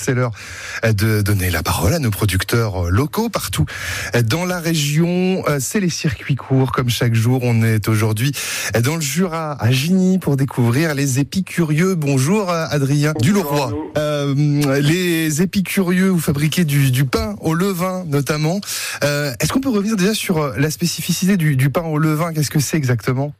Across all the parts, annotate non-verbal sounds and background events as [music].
c'est l'heure de donner la parole à nos producteurs locaux partout dans la région. C'est les circuits courts, comme chaque jour. On est aujourd'hui dans le Jura, à Gigny, pour découvrir les épicurieux. Bonjour Adrien Duleroy. Euh, les épicurieux, vous fabriquez du, du, pain au levain notamment. Euh, Est-ce qu'on peut revenir déjà sur la spécificité du, du pain au levain? Qu'est-ce que c'est exactement?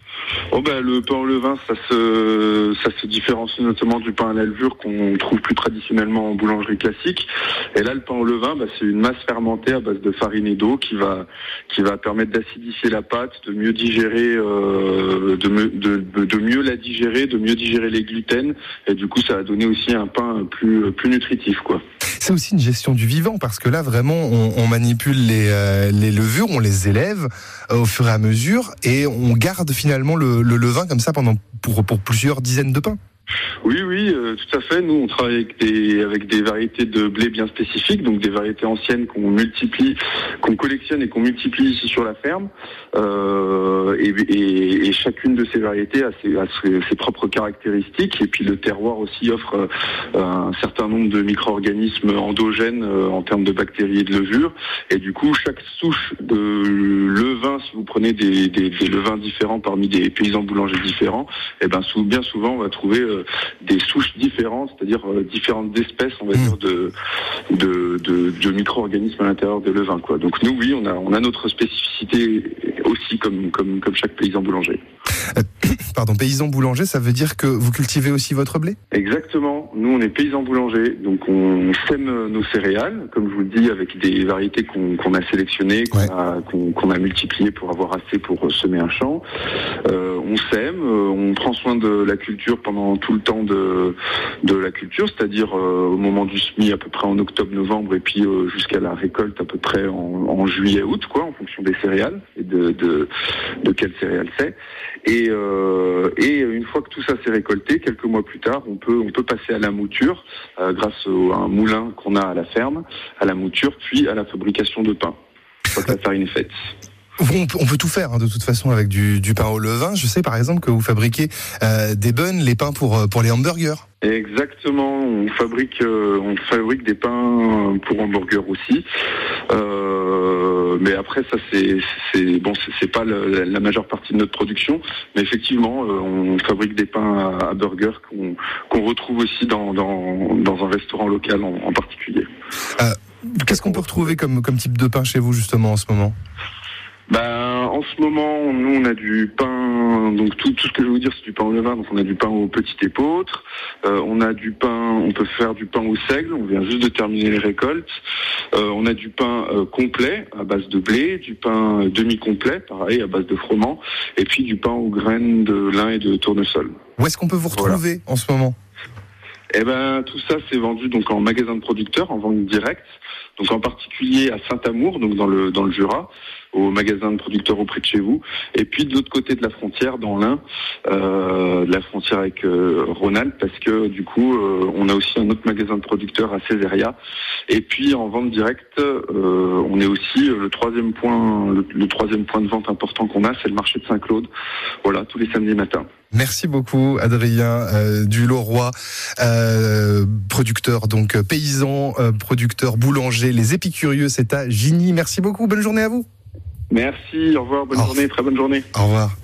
Oh ben, le pain au levain, ça se, ça se différencie notamment du pain à la levure qu'on trouve plus traditionnellement en boulangerie classique. Et là, le pain au levain, bah, c'est une masse fermentée à base de farine et d'eau qui va, qui va permettre d'acidifier la pâte, de mieux digérer, euh, de, de, de, mieux la digérer, de mieux digérer les gluten. Et du coup, ça va donner aussi un pain plus, plus nutritif, quoi. C'est aussi une gestion du vivant parce que là, vraiment, on, manipule les, euh, les levures, on les élève euh, au fur et à mesure et on garde finalement le, le levain comme ça pendant pour plusieurs dizaines de pains. Oui, oui, euh, tout à fait. Nous, on travaille avec des, variétés de blé bien spécifiques, donc des variétés anciennes qu'on multiplie, qu'on collectionne et qu'on multiplie ici sur la ferme. Euh, et, chacune de ces variétés a, ses, ses, propres caractéristiques. Et puis le terroir aussi offre euh, un certain nombre de micro-organismes endogènes en termes de bactéries et de levures. Et du coup, chaque souche de si vous prenez des, des, des levains différents parmi des paysans boulangers différents, et eh ben bien souvent on va trouver euh, des souches différentes, c'est-à-dire euh, différentes espèces, on va Mmh. dire, de, de, de, de micro-organismes à l'intérieur des levains. Quoi. Donc nous, oui, on a, on a notre spécificité aussi comme, comme, comme chaque paysan boulanger. [coughs] Pardon, paysan boulanger, ça veut dire que vous cultivez aussi votre blé? Exactement. Nous, on est paysans boulangers, donc on sème nos céréales, comme je vous le dis, avec des variétés qu'on a sélectionnées, qu'on Ouais. a, a multipliées pour avoir assez pour euh, semer un champ. Euh, on sème, euh, on prend soin de la culture pendant tout le temps de, de la culture, c'est-à-dire euh, au moment du semis à peu près en octobre-novembre et puis euh, jusqu'à la récolte à peu près en, en juillet-août, quoi, en fonction des céréales de, de, de quelles céréales c'est. Et, euh, et une fois que tout ça s'est récolté, quelques mois plus tard, on peut, on peut passer à la mouture euh, grâce au- à un moulin qu'on a à la ferme, à la mouture, puis à la fabrication de pain. Une que la farine est faite. on peut, on peut tout faire hein, de toute façon avec du, du pain au levain. Je sais par exemple que vous fabriquez euh, des buns, les pains pour, pour les hamburgers. Exactement, on fabrique, euh, on fabrique des pains pour hamburger aussi. Euh, mais après, ça c'est, bon, c'est- pas le- la majeure partie de notre production, mais effectivement, euh, on fabrique des pains à, à burger qu'on retrouve aussi dans, dans, dans un restaurant local en, en particulier. Qu'est-ce qu'on peut retrouver comme, comme type de pain chez vous justement en ce moment? Ben, en ce moment, nous, on a du pain, donc tout, tout ce que je vais vous dire, c'est du pain au levain, donc on a du pain au petit épeautre, euh, on a du pain, on peut faire du pain au seigle, on vient juste de terminer les récoltes, Euh, on a du pain euh, complet, à base de blé, du pain demi-complet, pareil, à base de froment, et puis du pain aux graines de lin et de tournesol. Où est-ce qu'on peut vous retrouver en ce moment? Eh ben, tout ça, c'est vendu donc en magasin de producteurs, en vente directe. Donc en particulier à Saint-Amour, donc dans le dans le Jura, au magasin de producteurs auprès de chez vous. Et puis de l'autre côté de la frontière, dans l'Ain, euh, de la frontière avec euh, parce que du coup, euh, on a aussi un autre magasin de producteurs à Césaria. Et puis en vente directe, euh, on est aussi le troisième point, le, troisième point de vente important qu'on a, c'est le marché de Saint-Claude. Voilà, tous les samedis matins. Merci beaucoup Adrien euh, du Leroy, producteur donc paysan, producteur boulanger, les épicurieux, c'est à Gigny. Merci beaucoup, bonne journée à vous. Merci, au revoir, bonne Au journée, très bonne journée. Au revoir.